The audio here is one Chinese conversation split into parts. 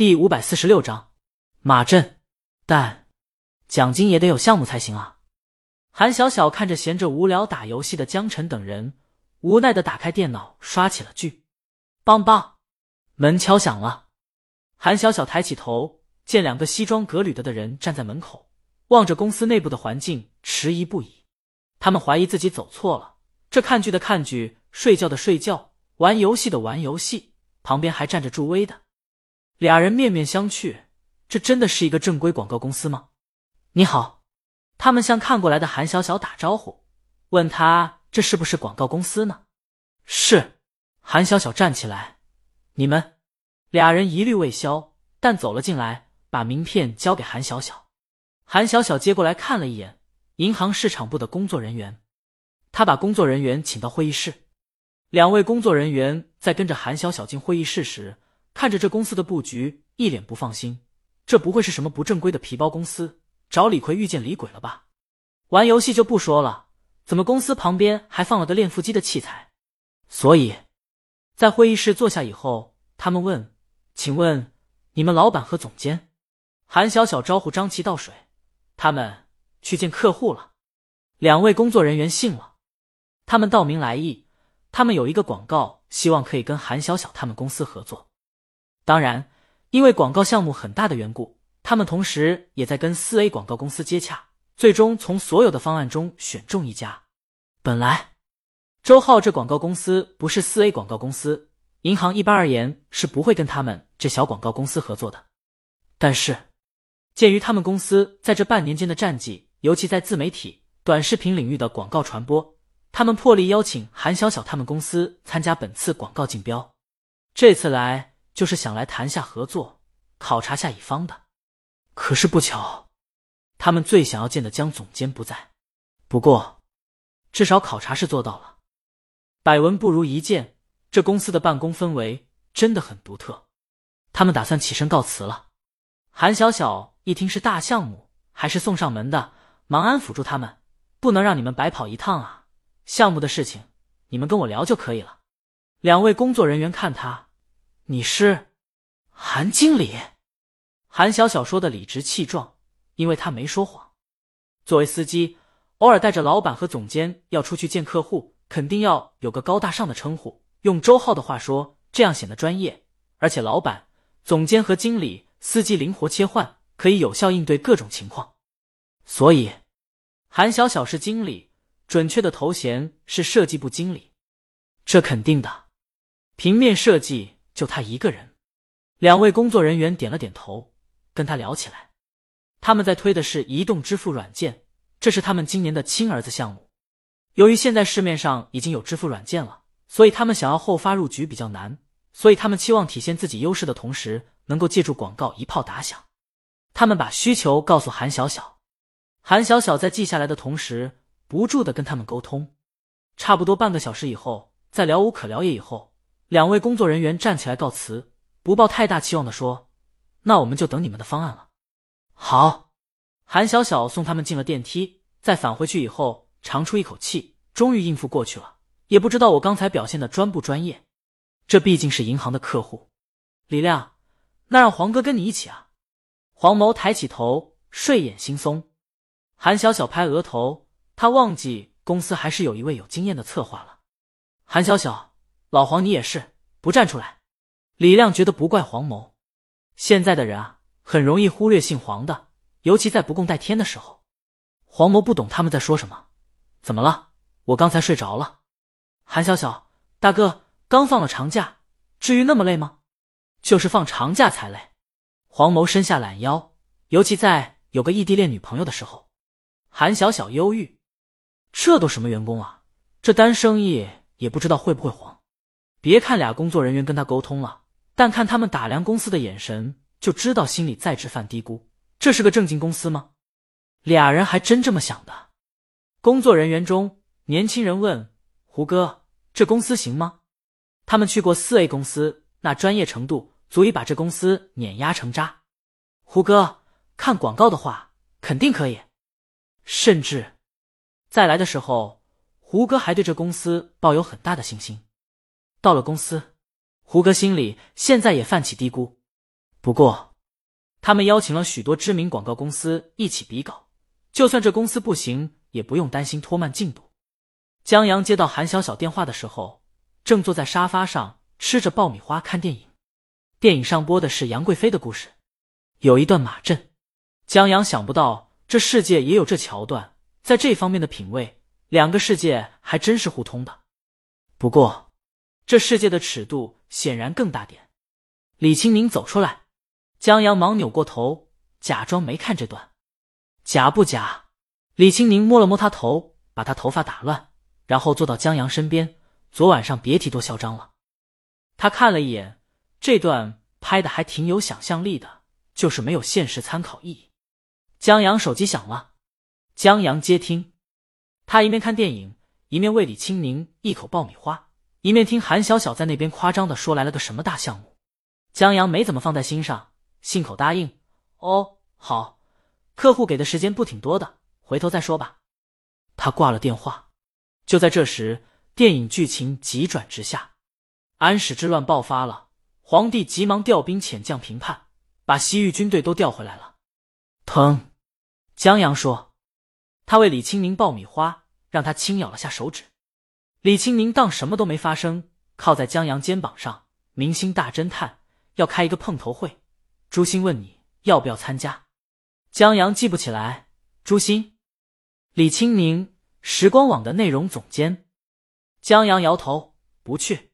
第五百四十六章马震，但奖金也得有项目才行啊！韩小小看着闲着无聊打游戏的江晨等人，无奈的打开电脑刷起了剧。邦邦，门敲响了。韩小小抬起头，见两个西装革履的的人站在门口，望着公司内部的环境，迟疑不已。他们怀疑自己走错了，这看剧的看剧，睡觉的睡觉，玩游戏的玩游戏，旁边还站着助威的。俩人面面相觑，这真的是一个正规广告公司吗？你好，他们向看过来的韩小小打招呼，问他这是不是广告公司呢？是。韩小小站起来，你们俩人疑虑未消，但走了进来，把名片交给韩小小。韩小小接过来看了一眼，银行市场部的工作人员。他把工作人员请到会议室，两位工作人员在跟着韩小小进会议室时。看着这公司的布局，一脸不放心。这不会是什么不正规的皮包公司，找李逵遇见李鬼了吧？玩游戏就不说了，怎么公司旁边还放了个练腹肌的器材？所以，在会议室坐下以后，他们问：“请问你们老板和总监？”韩小小招呼张琪倒水，他们去见客户了。两位工作人员信了，他们道明来意，他们有一个广告，希望可以跟韩小小他们公司合作。当然，因为广告项目很大的缘故，他们同时也在跟四 A 广告公司接洽，最终从所有的方案中选中一家。本来，周浩这广告公司不是四 A 广告公司，银行一般而言是不会跟他们这小广告公司合作的。但是，鉴于他们公司在这半年间的战绩，尤其在自媒体、短视频领域的广告传播，他们破例邀请韩小小他们公司参加本次广告竞标。这次来。就是想来谈下合作，考察下乙方的。可是不巧，他们最想要见的江总监不在。不过，至少考察是做到了。百闻不如一见，这公司的办公氛围真的很独特。他们打算起身告辞了。韩小小一听是大项目，还是送上门的，忙安抚住他们：“不能让你们白跑一趟啊！项目的事情，你们跟我聊就可以了。”两位工作人员看他。你是韩经理，韩小小说的理直气壮，因为他没说谎。作为司机，偶尔带着老板和总监要出去见客户，肯定要有个高大上的称呼。用周浩的话说，这样显得专业。而且，老板、总监和经理、司机灵活切换，可以有效应对各种情况。所以，韩小小是经理，准确的头衔是设计部经理。这肯定的，平面设计。就他一个人，两位工作人员点了点头，跟他聊起来。他们在推的是移动支付软件，这是他们今年的亲儿子项目。由于现在市面上已经有支付软件了，所以他们想要后发入局比较难，所以他们期望体现自己优势的同时，能够借助广告一炮打响。他们把需求告诉韩小小，韩小小在记下来的同时，不住的跟他们沟通。差不多半个小时以后，在聊无可聊也以后。两位工作人员站起来告辞，不抱太大期望的说：“那我们就等你们的方案了。”好，韩小小送他们进了电梯，在返回去以后，长出一口气，终于应付过去了。也不知道我刚才表现的专不专业，这毕竟是银行的客户。李亮，那让黄哥跟你一起啊。黄某抬起头，睡眼惺忪。韩小小拍额头，他忘记公司还是有一位有经验的策划了。韩小小。老黄，你也是不站出来。李亮觉得不怪黄某，现在的人啊，很容易忽略姓黄的，尤其在不共戴天的时候。黄某不懂他们在说什么，怎么了？我刚才睡着了。韩小小，大哥刚放了长假，至于那么累吗？就是放长假才累。黄某伸下懒腰，尤其在有个异地恋女朋友的时候。韩小小忧郁，这都什么员工啊？这单生意也不知道会不会黄。别看俩工作人员跟他沟通了，但看他们打量公司的眼神，就知道心里在直犯嘀咕。这是个正经公司吗？俩人还真这么想的。工作人员中，年轻人问胡哥：“这公司行吗？”他们去过四 A 公司，那专业程度足以把这公司碾压成渣。胡哥看广告的话，肯定可以。甚至再来的时候，胡哥还对这公司抱有很大的信心。到了公司，胡歌心里现在也泛起嘀咕：不过，他们邀请了许多知名广告公司一起比稿，就算这公司不行，也不用担心拖慢进度。江阳接到韩小小电话的时候，正坐在沙发上吃着爆米花看电影。电影上播的是杨贵妃的故事，有一段马阵。江阳想不到这世界也有这桥段，在这方面的品味，两个世界还真是互通的。不过，这世界的尺度显然更大点。李青宁走出来，江阳忙扭过头，假装没看这段。假不假？李青宁摸了摸他头，把他头发打乱。然后坐到江阳身边。昨晚上别提多嚣张了。他看了一眼这段拍的还挺有想象力的，就是没有现实参考意义。江阳手机响了，江阳接听。他一面看电影，一面喂李青宁一口爆米花，一面听韩小小在那边夸张的说来了个什么大项目。江阳没怎么放在心上，信口答应：“哦，好，客户给的时间不挺多的，回头再说吧。”他挂了电话。就在这时，电影剧情急转直下，安史之乱爆发了，皇帝急忙调兵遣将平叛，把西域军队都调回来了。疼，江阳说，他为李青宁爆米花，让他轻咬了下手指。李青宁当什么都没发生，靠在江阳肩膀上。明星大侦探要开一个碰头会，朱星问你要不要参加？江阳记不起来。朱星，李青宁。时光网的内容总监江阳摇头不去，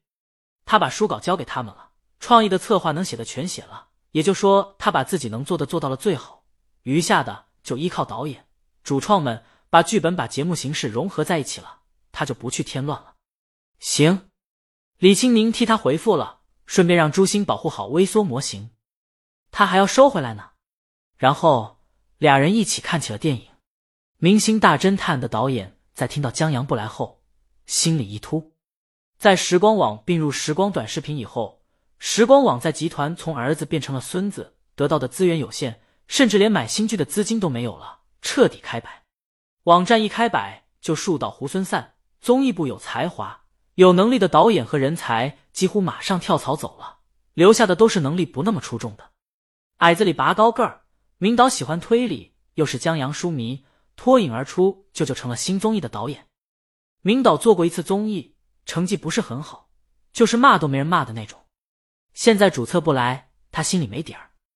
他把书稿交给他们了，创意的策划能写的全写了，也就说他把自己能做的做到了最好，余下的就依靠导演、主创们把剧本、把节目形式融合在一起了，他就不去添乱了。行，李青宁替他回复了，顺便让朱星保护好微缩模型，他还要收回来呢。然后俩人一起看起了电影《明星大侦探》的导演。在听到江阳不来后，心里一突。在时光网并入时光短视频以后，时光网在集团从儿子变成了孙子，得到的资源有限，甚至连买新剧的资金都没有了，彻底开摆。网站一开摆就树倒猢狲散，综艺部有才华、有能力的导演和人才几乎马上跳槽走了，留下的都是能力不那么出众的。矮子里拔高个儿，明导喜欢推理，又是江洋书迷。脱颖而出，舅舅成了新综艺的导演。明导做过一次综艺，成绩不是很好，就是骂都没人骂的那种。现在主策不来，他心里没底儿。